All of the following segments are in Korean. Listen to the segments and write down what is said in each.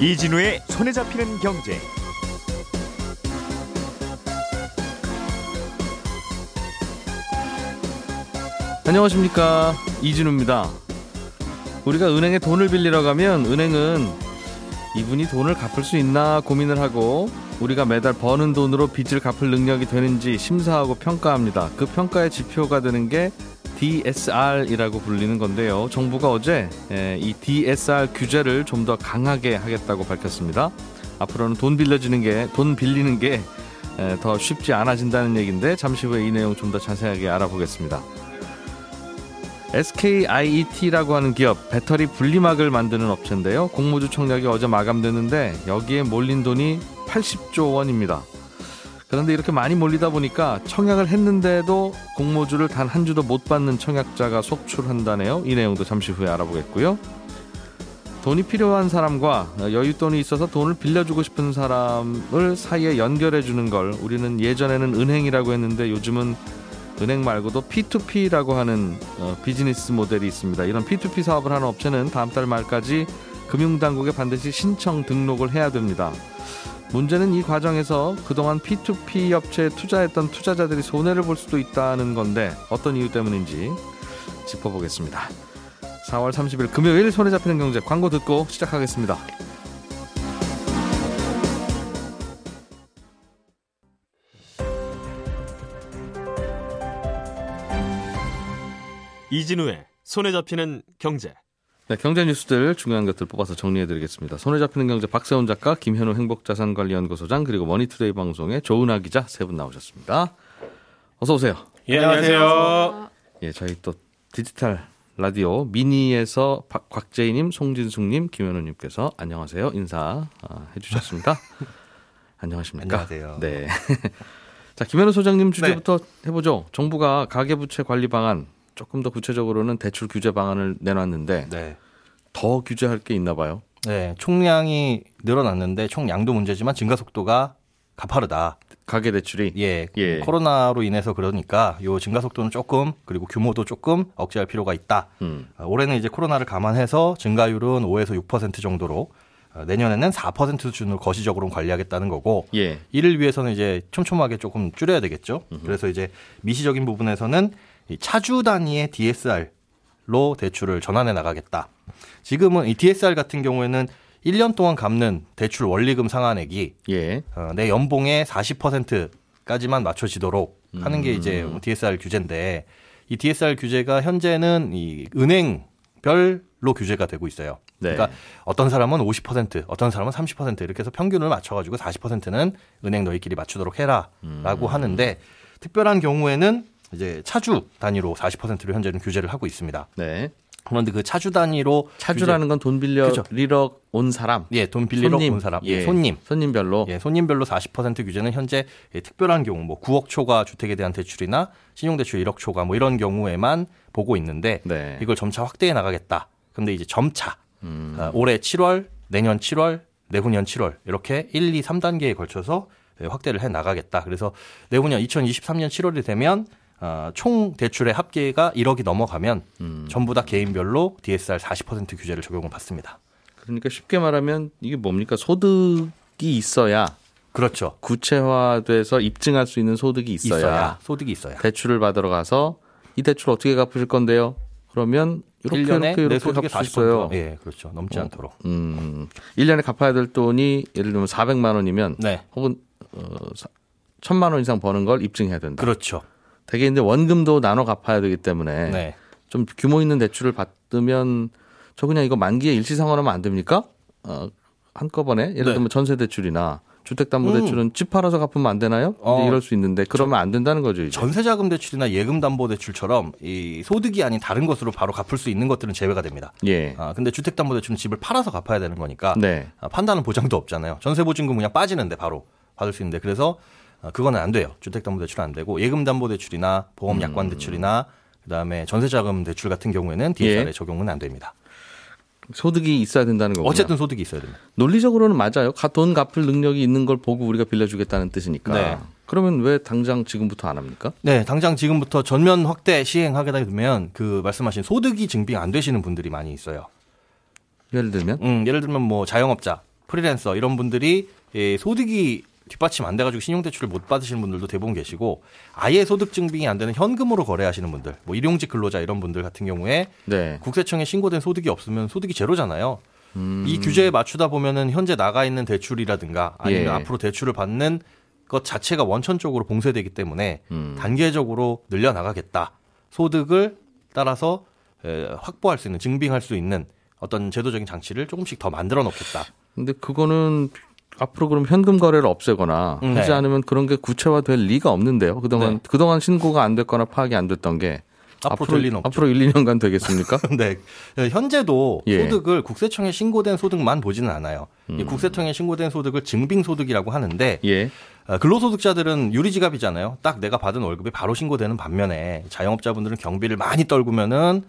이진우의 손에 잡히는 경제. 안녕하십니까 이진우입니다. 우리가 은행에 돈을 빌리러 가면 은행은 이분이 돈을 갚을 수 있나 고민을 하고 우리가 매달 버는 돈으로 빚을 갚을 능력이 되는지 심사하고 평가합니다. 그 평가의 지표가 되는 게 DSR이라고 불리는 건데요. 정부가 어제 예, 이 DSR 규제를 좀 더 강하게 하겠다고 밝혔습니다. 앞으로는 돈 빌려주는 게 돈 빌리는 게 더 쉽지 않아진다는 얘기인데 잠시 후에 이 내용 좀 더 자세하게 알아보겠습니다. SKIET라고 하는 기업 배터리 분리막을 만드는 업체인데요. 공모주 청약이 어제 마감됐는데 여기에 몰린 돈이 80조 원입니다. 그런데 이렇게 많이 몰리다 보니까 청약을 했는데도 공모주를 단 한 주도 못 받는 청약자가 속출한다네요. 이 내용도 잠시 후에 알아보겠고요. 돈이 필요한 사람과 여윳돈이 있어서 돈을 빌려주고 싶은 사람을 사이에 연결해 주는 걸 우리는 예전에는 은행이라고 했는데 요즘은 은행 말고도 P2P라고 하는 어, 비즈니스 모델이 있습니다. 이런 P2P 사업을 하는 업체는 다음 달 말까지 금융당국에 반드시 신청 등록을 해야 됩니다. 문제는 이 과정에서 그동안 P2P 업체에 투자했던 투자자들이 손해를 볼 수도 있다는 건데 어떤 이유 때문인지 짚어보겠습니다. 4월 30일 금요일 손에 잡히는 경제 광고 듣고 시작하겠습니다. 이진우의 손에 잡히는 경제. 네, 경제 뉴스들 중요한 것들 뽑아서 정리해드리겠습니다. 손에 잡히는 경제 박세훈 작가, 김현우 행복자산관리연구소장 그리고 머니투데이 방송의 조은하 기자 세 분 나오셨습니다. 어서 오세요. 예, 안녕하세요. 예, 저희 또 디지털 라디오 미니에서 박, 곽재희님, 송진숙님, 김현우님께서 안녕하세요 인사 아, 해주셨습니다. 안녕하십니까? 안녕하세요. 네. 자, 김현우 소장님 주제부터 해보죠. 정부가 가계부채 관리 방안 조금 더 구체적으로는 대출 규제 방안을 내놨는데 네. 더 규제할 게 있나 봐요. 네, 총량이 늘어났는데 총량도 문제지만 증가 속도가 가파르다. 가계 대출이 예, 예. 코로나로 인해서 그러니까 요 증가 속도는 조금 그리고 규모도 조금 억제할 필요가 있다. 음. 아, 올해는 이제 코로나를 감안해서 증가율은 5에서 6% 정도로 아, 내년에는 4% 수준으로 거시적으로 관리하겠다는 거고 예. 이를 위해서는 이제 촘촘하게 조금 줄여야 되겠죠. 그래서 이제 미시적인 부분에서는 이 차주 단위의 DSR로 대출을 전환해 나가겠다. 지금은 이 DSR 같은 경우에는 1년 동안 갚는 대출 원리금 상환액이 예. 어, 내 연봉의 40%까지만 맞춰지도록 하는 게 이제 DSR 규제인데 이 DSR 규제가 현재는 이 은행별로 규제가 되고 있어요. 네. 그러니까 어떤 사람은 50%, 어떤 사람은 30% 이렇게 해서 평균을 맞춰가지고 40%는 은행 너희끼리 맞추도록 해라라고 하는데 특별한 경우에는 이제 차주 단위로 40%를 현재는 규제를 하고 있습니다. 네. 그런데 그 차주 단위로 차주라는 건 돈 빌려 그죠. 리러 온 사람. 예, 돈 빌리러 손님. 온 사람, 예. 예, 손님, 손님별로. 예, 손님별로 40% 규제는 현재 예, 특별한 경우 뭐 9억 초과 주택에 대한 대출이나 신용대출 1억 초과 뭐 이런 경우에만 보고 있는데 네. 이걸 점차 확대해 나가겠다. 근데 이제 점차 음. 아, 올해 7월, 내년 7월, 내후년 7월 이렇게 1, 2, 3단계에 걸쳐서 예, 확대를 해 나가겠다. 그래서 내후년 2023년 7월이 되면 아, 총 대출의 합계가 1억이 넘어가면 음. 전부 다 개인별로 DSR 40% 규제를 적용을 받습니다. 그러니까 쉽게 말하면 이게 뭡니까? 소득이 있어야 그렇죠. 구체화돼서 입증할 수 있는 소득이 있어야, 있어야 소득이 있어야. 대출을 받으러 가서 이 대출 어떻게 갚으실 건데요? 그러면 이렇게 1년에 이렇게 내 이렇게. 40%. 예, 그렇죠. 넘지 않도록. 음. 1년에 갚아야 될 돈이 예를 들면 400만 원이면 네. 혹은 어, 1000만 원 이상 버는 걸 입증해야 된다. 그렇죠. 되게 이제 원금도 나눠 갚아야 되기 때문에 네. 좀 규모 있는 대출을 받으면 저 그냥 이거 만기에 일시상환하면 안 됩니까? 어, 한꺼번에 예를 네. 들면 전세 대출이나 주택담보대출은 집 팔아서 갚으면 안 되나요? 어, 이럴 수 있는데 그러면 안 된다는 거죠. 이제. 전세자금 대출이나 예금 담보 대출처럼 이 소득이 아닌 다른 것으로 바로 갚을 수 있는 것들은 제외가 됩니다. 예. 아, 근데 주택 담보 대출은 집을 팔아서 갚아야 되는 거니까 네. 아, 판다는 보장도 없잖아요. 전세 보증금 그냥 빠지는데 바로 받을 수 있는데 그래서 아, 그거는 안 돼요. 주택 담보 대출은 안 되고 예금 담보 대출이나 보험 약관 대출이나 그다음에 전세자금 대출 같은 경우에는 DSR에 예. 적용은 안 됩니다. 소득이 있어야 된다는 거군요. 어쨌든 소득이 있어야 됩니다. 논리적으로는 맞아요. 가- 돈 갚을 능력이 있는 걸 보고 우리가 빌려주겠다는 뜻이니까. 네. 그러면 왜 당장 지금부터 안 합니까? 네, 당장 지금부터 전면 확대 시행하게 되면 그 말씀하신 소득이 증빙 안 되시는 분들이 많이 있어요. 예를 들면 음, 예를 들면 뭐 자영업자 프리랜서 이런 분들이 예, 소득이 뒷받침 안 돼가지고 신용대출을 못 받으시는 분들도 대부분 계시고 아예 소득 증빙이 안 되는 현금으로 거래하시는 분들, 뭐 일용직 근로자 이런 분들 같은 경우에 네. 국세청에 신고된 소득이 없으면 소득이 제로잖아요. 음. 이 규제에 맞추다 보면은 현재 나가 있는 대출이라든가 아니면 예. 앞으로 대출을 받는 것 자체가 원천적으로 봉쇄되기 때문에 음. 단계적으로 늘려 나가겠다. 소득을 따라서 에, 확보할 수 있는 증빙할 수 있는 어떤 제도적인 장치를 조금씩 더 만들어 놓겠다. 근데 그거는 앞으로 그럼 현금 거래를 없애거나 음, 하지 네. 않으면 그런 게 구체화될 리가 없는데요. 그동안 네. 그동안 신고가 안 됐거나 파악이 안 됐던 게 앞으로 없죠. 앞으로 1, 2년간 되겠습니까? 네. 현재도 예. 소득을 국세청에 신고된 소득만 보지는 않아요. 이 음. 국세청에 신고된 소득을 증빙소득이라고 하는데 예. 어, 근로소득자들은 유리지갑이잖아요. 딱 내가 받은 월급이 바로 신고되는 반면에 자영업자분들은 경비를 많이 떨구면은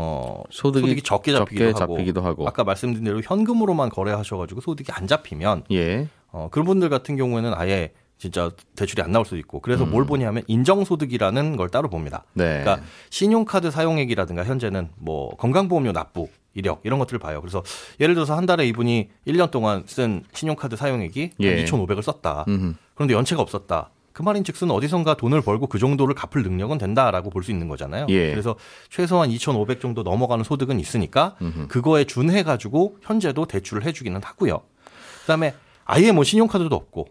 어, 소득이 소득이, 적게 잡히기도, 적게 하고, 잡히기도 하고. 아까 말씀드린 대로 현금으로만 거래하셔가지고 소득이 안 잡히면 예. 어, 그런 분들 같은 경우에는 아예 진짜 대출이 안 나올 수도 있고 그래서 음. 뭘 보냐면 인정소득이라는 걸 따로 봅니다. 네. 그러니까 신용카드 사용액이라든가 현재는 뭐 건강보험료 납부 이력 이런 것들을 봐요. 그래서 예를 들어서 한 달에 이분이 1년 동안 쓴 신용카드 사용액이 예. 한 2,500을 썼다. 음흠. 그런데 연체가 없었다. 그 말인즉슨 어디선가 돈을 벌고 그 정도를 갚을 능력은 된다라고 볼 수 있는 거잖아요. 예. 그래서 최소한 2,500 정도 넘어가는 소득은 있으니까 음흠. 그거에 준해 가지고 현재도 대출을 해주기는 하고요. 그다음에 아예 뭐 신용카드도 없고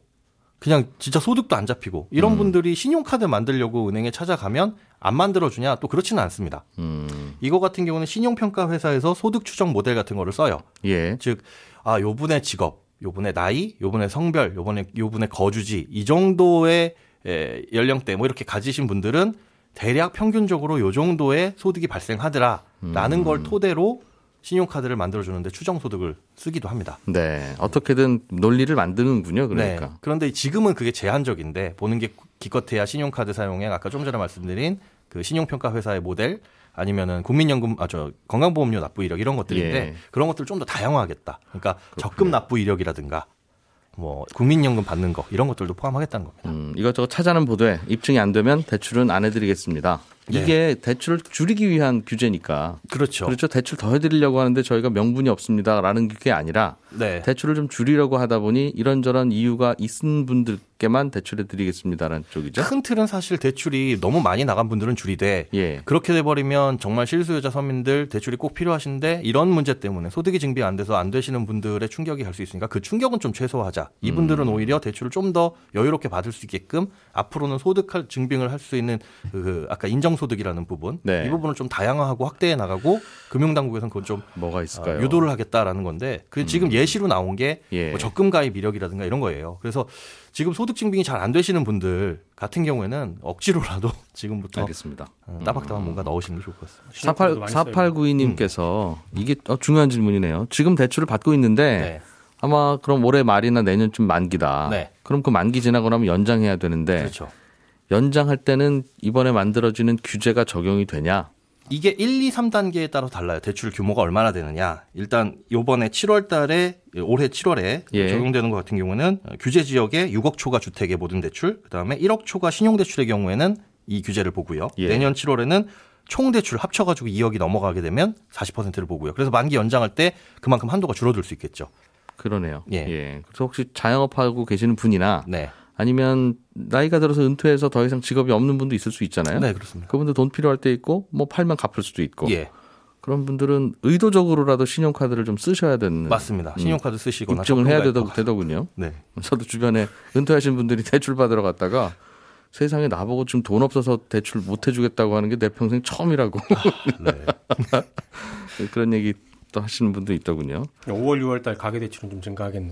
그냥 진짜 소득도 안 잡히고 이런 음. 분들이 신용카드 만들려고 은행에 찾아가면 안 만들어주냐 또 그렇지는 않습니다. 음. 이거 같은 경우는 신용평가 회사에서 소득 추정 모델 같은 거를 써요. 예. 즉, 아, 요분의 직업, 요분의 나이, 요분의 성별, 요분의, 요분의 거주지, 이 정도의 에, 연령대 뭐 이렇게 가지신 분들은 대략 평균적으로 요 정도의 소득이 발생하더라. 라는 음. 걸 토대로 신용카드를 만들어주는데 추정소득을 쓰기도 합니다. 네. 어떻게든 논리를 만드는군요. 그러니까. 네. 그런데 지금은 그게 제한적인데 보는 게 기껏해야 신용카드 사용액 아까 좀 전에 말씀드린 그 신용평가 회사의 모델 아니면은 국민연금 아 저 건강보험료 납부 이력 이런 것들인데 예. 그런 것들을 좀 더 다양화하겠다. 그러니까 적금 납부 이력이라든가 뭐 국민연금 받는 거 이런 것들도 포함하겠다는 겁니다. 음, 이것저것 찾아는 보되 입증이 안 되면 대출은 안 해드리겠습니다. 네. 이게 대출을 줄이기 위한 규제니까. 그렇죠. 그렇죠. 대출 더 해드리려고 하는데 저희가 명분이 없습니다라는 게 아니라 네. 대출을 좀 줄이려고 하다 보니 이런저런 이유가 있은 분들께만 대출해 드리겠습니다라는 쪽이죠. 큰 틀은 사실 대출이 너무 많이 나간 분들은 줄이되 예. 그렇게 돼버리면 정말 실수요자 서민들 대출이 꼭 필요하신데 이런 문제 때문에 소득이 증빙 안 돼서 안 되시는 분들의 충격이 갈 수 있으니까 그 충격은 좀 최소화하자. 이분들은 오히려 대출을 좀 더 여유롭게 받을 수 있게끔 앞으로는 소득 할 증빙을 할 수 있는 그 아까 인정소득이라는 부분 네. 이 부분을 좀 다양화하고 확대해 나가고 금융당국에서는 그건 좀 뭐가 어, 있을까요? 유도를 하겠다라는 건데 그 지금 예 시로 나온 게 예. 뭐 적금 가입 이력이라든가 이런 거예요. 그래서 지금 소득 증빙이 잘 안 되시는 분들 같은 경우에는 억지로라도 지금부터 알겠습니다. 어, 따박따박 뭔가 넣으시는 게 좋을 것 같습니다. 48, 많이 써요. 4892님께서 이게 어, 중요한 질문이네요. 지금 대출을 받고 있는데 네. 아마 그럼 올해 말이나 내년쯤 만기다. 네. 그럼 그 만기 지나고 나면 연장해야 되는데 그렇죠. 연장할 때는 이번에 만들어지는 규제가 적용이 되냐? 이게 1, 2, 3단계에 따라 달라요. 대출 규모가 얼마나 되느냐. 일단 요번에 7월 달에 올해 7월에 예. 적용되는 것 같은 경우는 규제 지역에 6억 초과 주택의 모든 대출, 그다음에 1억 초과 신용 대출의 경우에는 이 규제를 보고요. 예. 내년 7월에는 총 대출 합쳐 가지고 2억이 넘어가게 되면 40%를 보고요. 그래서 만기 연장할 때 그만큼 한도가 줄어들 수 있겠죠. 그러네요. 예. 그래서 혹시 자영업하고 계시는 분이나 네. 아니면 나이가 들어서 은퇴해서 더 이상 직업이 없는 분도 있을 수 있잖아요. 네, 그렇습니다. 그분들 돈 필요할 때 있고 뭐 팔면 갚을 수도 있고 예. 그런 분들은 의도적으로라도 신용카드를 좀 쓰셔야 되는 맞습니다. 신용카드 쓰시거나 음. 입증을 해야 되더, 되더군요. 네. 저도 주변에 은퇴하신 분들이 대출 받으러 갔다가 세상에 나보고 지금 돈 없어서 대출 못 해주겠다고 하는 게 내 평생 처음이라고 네. 그런 얘기 또 하시는 분도 있더군요. 5월, 6월 달 가계 대출은 좀 증가하겠네.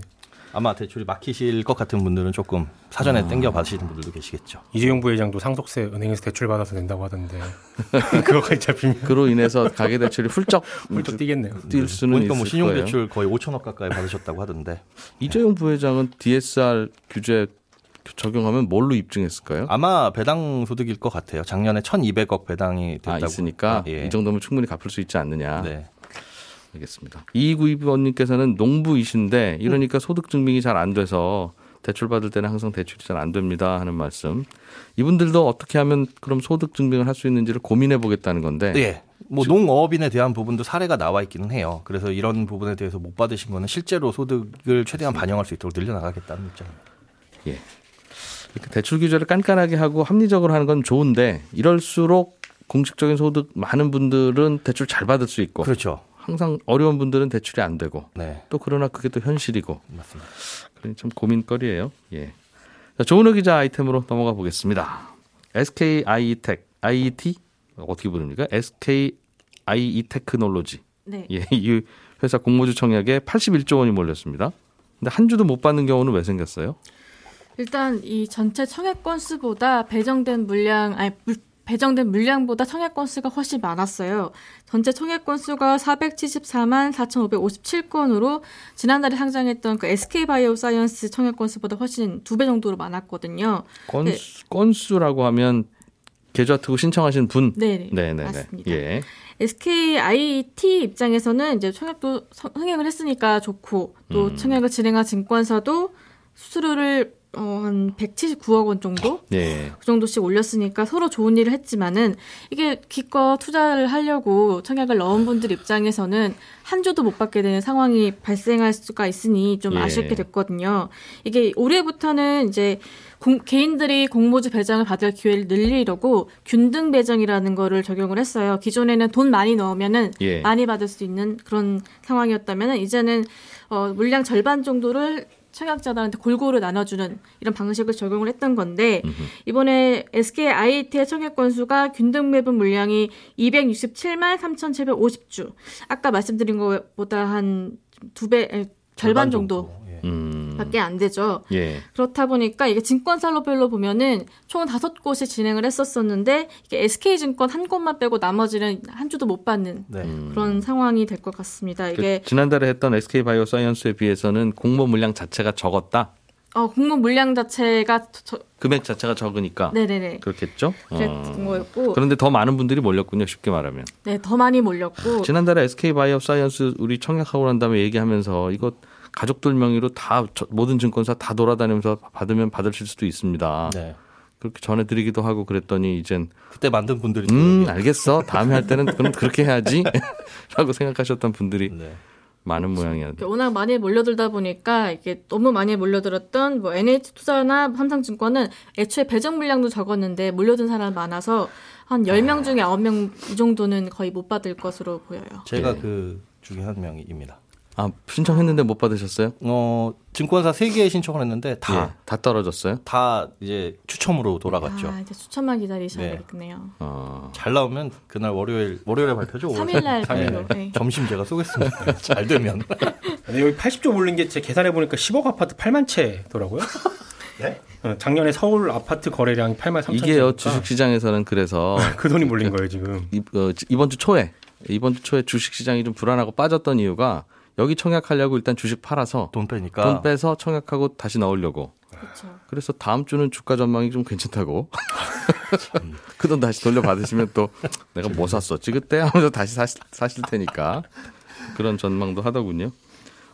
아마 대출이 막히실 것 같은 분들은 조금 사전에 아. 땡겨 받으시는 분들도 계시겠죠. 이재용 부회장도 상속세 은행에서 대출 받아서 낸다고 하던데 그거까지 잡히면 그로 인해서 가계 대출이 훌쩍 훌쩍 뛰겠네요. 뛸 수는 보니까 뭐 신용. 대출 거의 5천억 가까이 받으셨다고 하던데 이재용 부회장은 DSR 규제 적용하면 뭘로 입증했을까요? 아마 배당 소득일 것 같아요. 작년에 1,200억 배당이 아, 됐다고. 있으니까 예. 이 정도면 충분히 갚을 수 있지 않느냐. 네. 알겠습니다. 2292번님께서는 농부이신데 이러니까 소득 증빙이 잘 안 돼서 대출 받을 때는 항상 대출이 잘 안 됩니다 하는 말씀. 이분들도 어떻게 하면 그럼 소득 증빙을 할 수 있는지를 고민해 보겠다는 건데. 예. 뭐 농업인에 대한 부분도 사례가 나와 있기는 해요. 그래서 이런 부분에 대해서 못 받으신 거는 실제로 소득을 최대한 반영할 수 있도록 늘려나가겠다는 입장입니다. 예. 대출 규제를 깐깐하게 하고 합리적으로 하는 건 좋은데 이럴수록 공식적인 소득 많은 분들은 대출 잘 받을 수 있고 그렇죠. 항상 어려운 분들은 대출이 안 되고 네. 또 그러나 그게 또 현실이고 맞습니다. 그러니 참 고민거리예요. 예. 자, 조은호 기자 아이템으로 넘어가 보겠습니다. SK IE텍, IET 어떻게 부릅니까? SK IE 테크놀로지. 네. 예, 이 회사 공모주 청약에 81조 원이 몰렸습니다. 근데 한 주도 못 받는 경우는 왜 생겼어요? 일단 이 전체 청약 건수보다 배정된 물량 아니 물- 배정된 물량보다 청약 건수가 훨씬 많았어요. 전체 청약 건수가 474만 4,557건으로 지난달에 상장했던 그 SK 바이오사이언스 청약 건수보다 훨씬 두 배 정도로 많았거든요. 건수, 건수라고 하면 계좌 트고 신청하신 분. 네, 네, 네, 네. 맞습니다. 예. SK IET 입장에서는 이제 청약도 성- 흥행을 했으니까 좋고 또 음. 청약을 진행한 증권사도 수수료를 어, 한 179억 원 정도 예. 그 정도씩 올렸으니까 서로 좋은 일을 했지만은 이게 기껏 투자를 하려고 청약을 넣은 분들 입장에서는 한 주도 못 받게 되는 상황이 발생할 수가 있으니 좀 예. 아쉽게 됐거든요. 이게 올해부터는 이제 공- 개인들이 공모주 배정을 받을 기회를 늘리려고 균등 배정이라는 거를 적용을 했어요. 기존에는 돈 많이 넣으면은 예. 많이 받을 수 있는 그런 상황이었다면은 이제는 어, 물량 절반 정도를 청약자들한테 골고루 나눠주는 이런 방식을 적용을 했던 건데 이번에 SK IT의 청약 건수가 균등 매분 물량이 267만 3,750주. 아까 말씀드린 것보다 한 두 배, 절반 정도 예. 음. 밖에 안 되죠. 예. 그렇다 보니까 이게 증권사로별로 보면은 총 다섯 곳이 진행을 했었었는데 이게 SK증권 한 곳만 빼고 나머지는 한 주도 못 받는 네. 그런 상황이 될 것 같습니다. 이게 그 지난달에 했던 SK 바이오 사이언스에 비해서는 공모 물량 자체가 적었다. 어, 공모 물량 자체가 저, 금액 자체가 적으니까 네네네 그렇겠죠. 그랬던 어. 거였고 그런데 더 많은 분들이 몰렸군요. 쉽게 말하면. 네 더 많이 몰렸고 지난달에 SK 바이오 사이언스 우리 청약하고 난 다음에 얘기하면서 이거 가족들 명의로 다 저- 모든 증권사 다 돌아다니면서 받으면 받으실 수도 있습니다. 네. 그렇게 전해드리기도 하고 그랬더니 이젠 그때 만든 분들이 음또 알겠어 다음에 할 때는 그럼 그렇게 해야지 라고 생각하셨던 분들이 네. 많은 모양이야. 워낙 많이 몰려들다 보니까 이게 너무 많이 몰려들었던 뭐 NH투자나 삼성증권은 애초에 배정 물량도 적었는데 몰려든 사람 많아서 한 10명 중에 9명 이 정도는 거의 못 받을 것으로 보여요. 제가 예. 그 중에 한 명입니다. 아 신청했는데 못 받으셨어요? 어, 증권사 세 개에 신청을 했는데 다, 예, 다 떨어졌어요. 다 이제 추첨으로 돌아갔죠. 아, 이제 수천만 기다리셔야 네. 되겠네요. 어, 잘 나오면 그날 월요일, 월요일에 발표죠? 3일날 삼일 발표. 네. 점심 제가 쏘겠습니다. 잘 되면. 근데 여기 80조 몰린 게 제 계산해 보니까 10억 아파트 8만 채더라고요. 네? 어, 작년에 서울 아파트 거래량이 8만 3천 이게요 채니까 주식 시장에서는 그래서 그 돈이 몰린 거예요 지금. 이, 어, 이번 주 초에 이번 주 초에 주식 시장이 좀 불안하고 빠졌던 이유가 여기 청약하려고 일단 주식 팔아서 돈 빼니까. 돈 빼서 청약하고 다시 넣으려고. 그렇죠. 그래서 다음 주는 주가 전망이 좀 괜찮다고. 그 돈 다시 돌려받으시면 또 내가 뭐 샀었지 그때 하면서 다시 사실, 사실 테니까 그런 전망도 하더군요.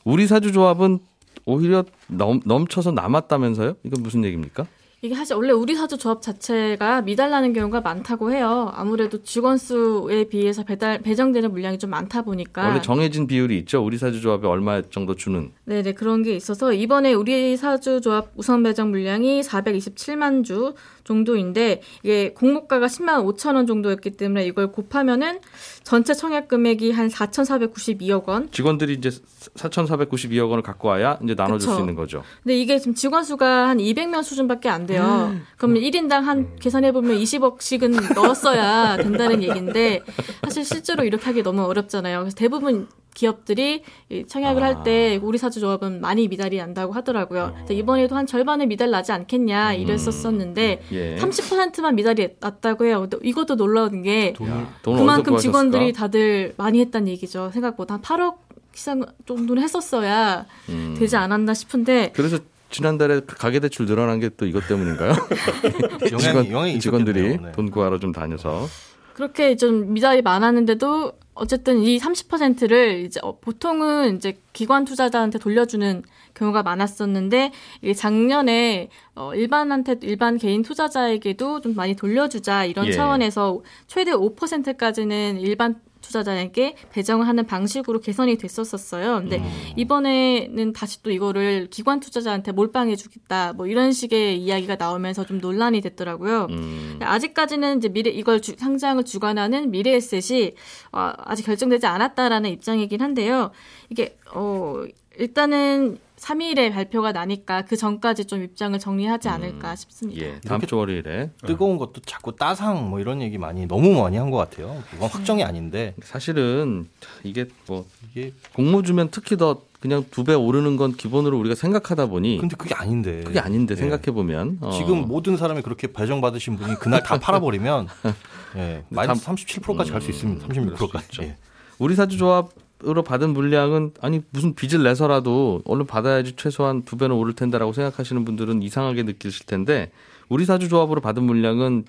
우리 사주 조합은 오히려 넘, 넘쳐서 남았다면서요? 이건 무슨 얘기입니까? 이게 사실 원래 우리 사주 조합 자체가 미달나는 경우가 많다고 해요. 아무래도 직원 수에 비해서 배달 배정되는 물량이 좀 많다 보니까 원래 정해진 비율이 있죠. 우리 사주 조합에 얼마 정도 주는. 네 네 그런 게 있어서 이번에 우리 사주 조합 우선 배정 물량이 427만 주 정도인데 이게 공모가가 10만 5천 원 정도였기 때문에 이걸 곱하면은 전체 청약 금액이 한 4,492억 원. 직원들이 이제 4,492억 원을 갖고 와야 이제 나눠줄 그쵸. 수 있는 거죠. 근데 이게 지금 직원 수가 한 200명 수준밖에 안 돼요. 그러면 1인당 한 계산해 보면 20억씩은 넣었어야 된다는 얘기인데 사실 실제로 이렇게 하기 너무 어렵잖아요. 그래서 대부분 기업들이 이 청약을 할때 우리 사주 조합은 많이 미달이 난다고 하더라고요. 그래서 이번에도 한 절반의 미달 나지 않겠냐 이랬었었는데 예. 30%만 미달이 났다고 해요. 이것도 놀라운 게 어디서 그만큼? 직원들이 다들 많이 했다는 얘기죠. 생각보다 한 8억 이상 정도는 했었어야 음. 되지 않았나 싶은데 그래서 지난달에 그 가계 대출 늘어난 게 또 이것 때문인가요? 영향이 직원들이. 네. 돈 구하러 좀 다녀서. 그렇게 좀 미달이 많았는데도 어쨌든 이 30%를 이제 어, 보통은 이제 기관 투자자한테 돌려주는 경우가 많았었는데 이게 작년에 어 일반한테 일반 개인 투자자에게도 좀 많이 돌려주자 이런 예. 차원에서 최대 5%까지는 일반 투자자에게 배정을 하는 방식으로 개선이 됐었었어요. 근데 음. 이번에는 다시 또 이거를 기관 투자자한테 몰빵해 주겠다 뭐 이런 식의 이야기가 나오면서 좀 논란이 됐더라고요. 음. 아직까지는 이제 미래 이걸 주- 상장을 주관하는 미래에셋이 어, 아직 결정되지 않았다라는 입장이긴 한데요. 이게 어 일단은 3일에 발표가 나니까 그 전까지 좀 입장을 정리하지 않을까 싶습니다. 예, 다음 이렇게- 주 월요일에 뜨거운 것도 자꾸 따상 뭐 이런 얘기 많이 너무 많이 한 것 같아요. 이건 확정이 아닌데 사실은 이게 뭐 이게 공모 주면 특히 더 그냥 두 배 오르는 건 기본으로 우리가 생각하다 보니 근데 그게 아닌데 그게 아닌데 예. 생각해 보면 어. 지금 모든 사람이 그렇게 배정 받으신 분이 그날 다 팔아버리면 예, 마이너스 37%까지 갈 수 있습니다. 36%까지. 예. 우리 사주 조합 으로 받은 물량은 아니 무슨 빚을 내서라도 얼른 받아야지 최소한 두 배는 오를 텐데라고 생각하시는 분들은 이상하게 느끼실 텐데 우리 사주 조합으로 받은 물량은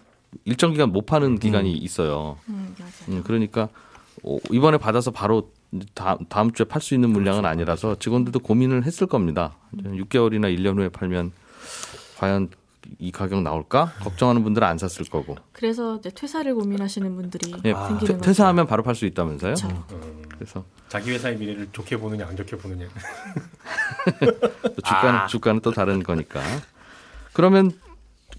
일정 기간 못 파는 기간이 있어요. 음. 음, 그러니까 어, 이번에 받아서 바로 다음, 다음 주에 팔 수 있는 물량은 아니라서 직원들도 고민을 했을 겁니다. 6개월이나 1년 후에 팔면 과연 이 가격 나올까? 걱정하는 분들은 안 샀을 거고. 그래서 이제 퇴사를 고민하시는 분들이 예, 생기는 퇴-. 퇴사하면 바로 팔 수 있다면서요? 그렇죠. 그래서 자기 회사의 미래를 좋게 보느냐 안 좋게 보느냐. 또 주가는 주가는 또 다른 거니까. 그러면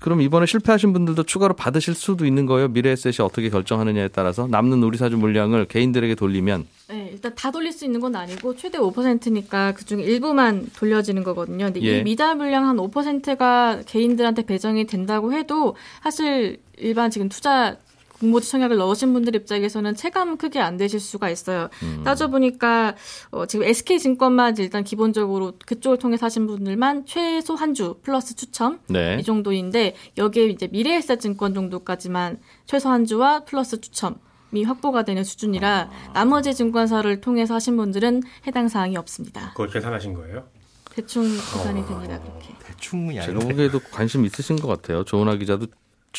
그럼 이번에 실패하신 분들도 추가로 받으실 수도 있는 거예요. 미래 에셋이 어떻게 결정하느냐에 따라서 남는 우리 사주 물량을 개인들에게 돌리면 네, 일단 다 돌릴 수 있는 건 아니고 최대 5%니까 그중에 일부만 돌려지는 거거든요. 근데 예. 이 미달 물량 한 5%가 개인들한테 배정이 된다고 해도 사실 일반 지금 투자 공모주 청약을 넣으신 분들 입장에서는 체감 크게 안 되실 수가 있어요. 따져보니까 어, 지금 SK증권만 일단 기본적으로 그쪽을 통해서 하신 분들만 최소 한 주 플러스 추첨 네. 이 정도인데 여기에 이제 미래에셋증권 정도까지만 최소 한 주와 플러스 추첨 이 확보가 되는 수준이라 나머지 증권사를 통해서 하신 분들은 해당 사항이 없습니다. 그걸 계산하신 거예요? 대충 계산이 됩니다. 그렇게. 대충이 제가 아닌데 보기에도 관심 있으신 것 같아요. 조은하 기자도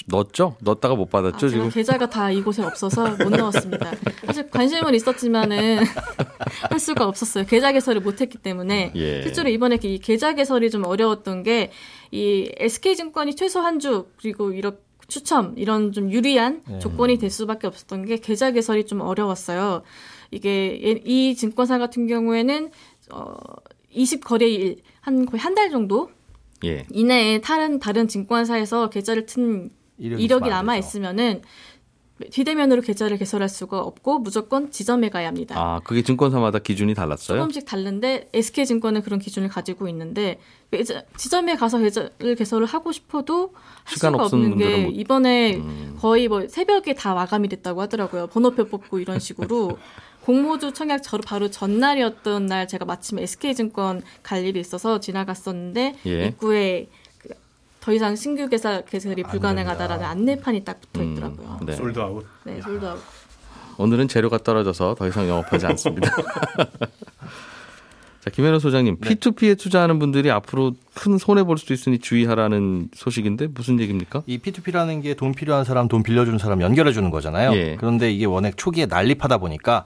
넣었죠? 넣었다가 못 아, 받았죠 제가 지금. 계좌가 다 이곳에 없어서 못 넣었습니다. 사실 관심은 있었지만은 할 수가 없었어요. 계좌 개설을 못 했기 때문에 예. 실제로 이번에 이 계좌 개설이 좀 어려웠던 게 이 SK증권이 최소 한 주 그리고 이렇게 추첨 이런 좀 유리한 조건이 될 수밖에 없었던 게 계좌 개설이 좀 어려웠어요. 이게 예- 이 증권사 같은 경우에는 어 20거래일 한 거의 한 달 정도 예. 이내에 다른 다른 증권사에서 계좌를 튼 이력이 이력이 남아. 있으면은 비대면으로 계좌를 개설할 수가 없고 무조건 지점에 가야 합니다. 아 그게 증권사마다 기준이 달랐어요? 조금씩 다른데 SK증권은 그런 기준을 가지고 있는데 지점에 가서 계좌를 개설을 하고 싶어도 할 시간 수가 없는 게 못- 이번에 음. 거의 뭐 새벽에 다 마감이 됐다고 하더라고요. 번호표 뽑고 이런 식으로 공모주 청약 저 바로 전날이었던 날 제가 마침 SK증권 갈 일이 있어서 지나갔었는데 예. 입구에 그 더 이상 신규 계좌 개설이 불가능하다라는 안내판이 딱 붙어 있더라고요. 네. sold out. 네, 솔드아웃. 오늘은 재료가 떨어져서 더 이상 영업하지 않습니다. 자, 김현우 소장님, P2P에 투자하는 분들이 앞으로 큰 손해 볼 수도 있으니 주의하라는 소식인데 무슨 얘기입니까? 이 P2P라는 게 돈 필요한 사람, 돈 빌려주는 사람 연결해 주는 거잖아요. 예. 그런데 이게 워낙 초기에 난립하다 보니까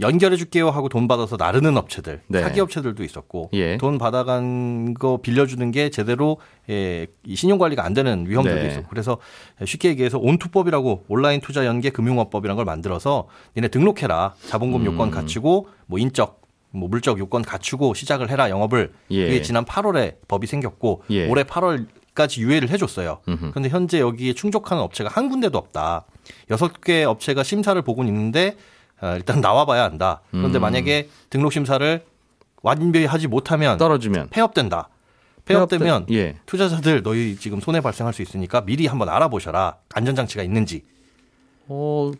연결해 줄게요 하고 돈 받아서 나르는 업체들, 네. 사기 업체들도 있었고 예. 돈 받아간 거 빌려주는 게 제대로 예, 이 신용 관리가 안 되는 위험들도 네. 있었고 그래서 쉽게 얘기해서 온투법이라고 온라인 투자 연계 금융업법이라는 걸 만들어서 니네 등록해라 자본금 음. 요건 갖추고 뭐 인적 뭐 물적 요건 갖추고 시작을 해라 영업을 예. 그게 지난 8월에 법이 생겼고 예. 올해 8월 까지 유예를 해줬어요. 음흠. 그런데 현재 여기에 충족하는 업체가 한 군데도 없다. 여섯 개 업체가 심사를 보고 있는데 아, 일단 나와봐야 한다. 그런데 음. 만약에 등록 심사를 완벽히 하지 못하면 떨어지면 폐업된다. 폐업되면 예. 투자자들 너희 지금 손해 발생할 수 있으니까 미리 한번 알아보셔라. 안전장치가 있는지. 어,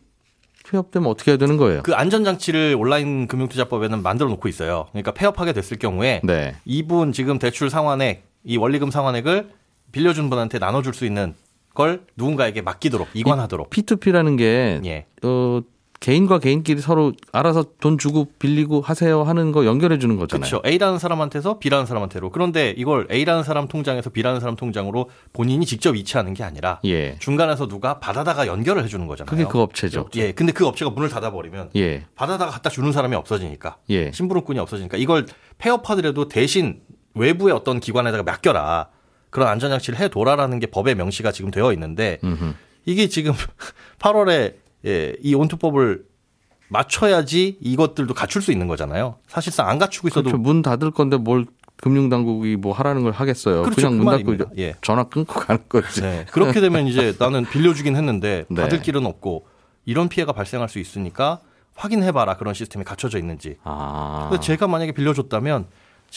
폐업되면 어떻게 해야 되는 거예요? 그 안전장치를 온라인 금융투자법에는 만들어 놓고 있어요. 그러니까 폐업하게 됐을 경우에 네. 이분 지금 대출 상환액, 이 원리금 상환액을 빌려준 분한테 나눠줄 수 있는 걸 누군가에게 맡기도록 이관하도록. P2P라는 게 예. 어, 개인과 개인끼리 서로 알아서 돈 주고 빌리고 하세요 하는 거 연결해 주는 거잖아요. 그렇죠. A라는 사람한테서 B라는 사람한테로. 그런데 이걸 A라는 사람 통장에서 B라는 사람 통장으로 본인이 직접 이체하는 게 아니라 예. 중간에서 누가 받아다가 연결을 해 주는 거잖아요. 그게 그 업체죠. 예. 근데 그 업체가 문을 닫아 버리면 예. 받아다가 갖다 주는 사람이 없어지니까 예. 심부름꾼이 없어지니까 이걸 폐업하더라도 대신 외부의 어떤 기관에다가 맡겨라 그런 안전장치를 해둬라라는 게 법의 명시가 지금 되어 있는데 음흠. 이게 지금 8월에 예, 이 온투법을 맞춰야지 이것들도 갖출 수 있는 거잖아요. 사실상 안 갖추고 있어도 그렇죠. 문 닫을 건데 뭘 금융 당국이 뭐 하라는 걸 하겠어요. 그렇죠. 그냥 그문 닫고. 예. 전화 끊고 가는 거지. 네. 그렇게 되면 이제 나는 빌려주긴 했는데 네. 받을 길은 없고 이런 피해가 발생할 수 있으니까 확인해봐라 그런 시스템이 갖춰져 있는지. 아. 제가 만약에 빌려줬다면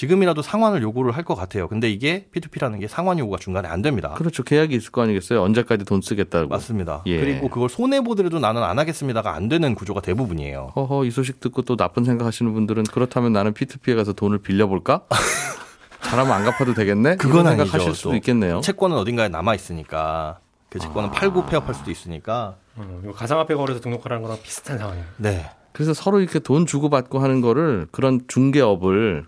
지금이라도 상환을 요구를 할 것 같아요. 근데 이게 P2P라는 게 상환 요구가 중간에 안 됩니다. 그렇죠. 계약이 있을 거 아니겠어요. 언제까지 돈 쓰겠다고. 맞습니다. 예. 그리고 그걸 손해 보더라도 나는 안 하겠습니다가 안 되는 구조가 대부분이에요. 허허 이 소식 듣고 또 나쁜 생각하시는 분들은 그렇다면 나는 P2P에 가서 돈을 빌려볼까? 잘하면 안 갚아도 되겠네. 그건. 생각하실 수도 또. 있겠네요. 채권은 어딘가에 남아 있으니까 그 채권은 팔고 폐업할 수도 있으니까. 음, 이거 가상화폐 거래소 등록하라는 거랑 비슷한 상황이에요. 네. 그래서 서로 이렇게 돈 주고받고 하는 거를 그런 중개업을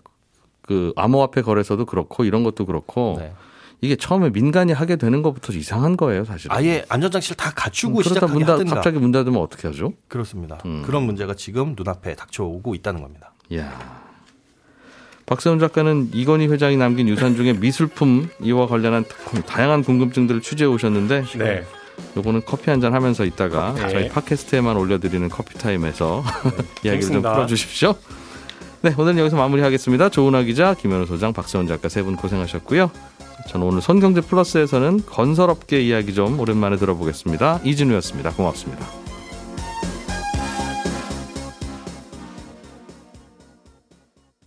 그 암호화폐 거래소도 그렇고 이런 것도 그렇고 네. 이게 처음에 민간이 하게 되는 것부터 이상한 거예요, 사실. 아예 안전장치를 다 갖추고 그러다 시작하게 문 닫. 갑자기 문 닫으면 어떻게 하죠? 그렇습니다. 음. 그런 문제가 지금 눈앞에 닥쳐오고 있다는 겁니다. 이야. 박세훈 작가는 이건희 회장이 남긴 유산 중에 미술품 이와 관련한 다양한 궁금증들을 취재해 오셨는데 네. 요거는 커피 한 잔 하면서 있다가 네. 저희 팟캐스트에만 올려드리는 커피 타임에서 이야기를 좀. 풀어주십시오. 네, 오늘은 여기서 마무리하겠습니다. 조은아 기자, 김현우 소장, 박세훈 작가 세 분 고생하셨고요. 저는 오늘 손경제 플러스에서는 건설업계 이야기 좀 오랜만에 들어보겠습니다. 이진우였습니다. 고맙습니다.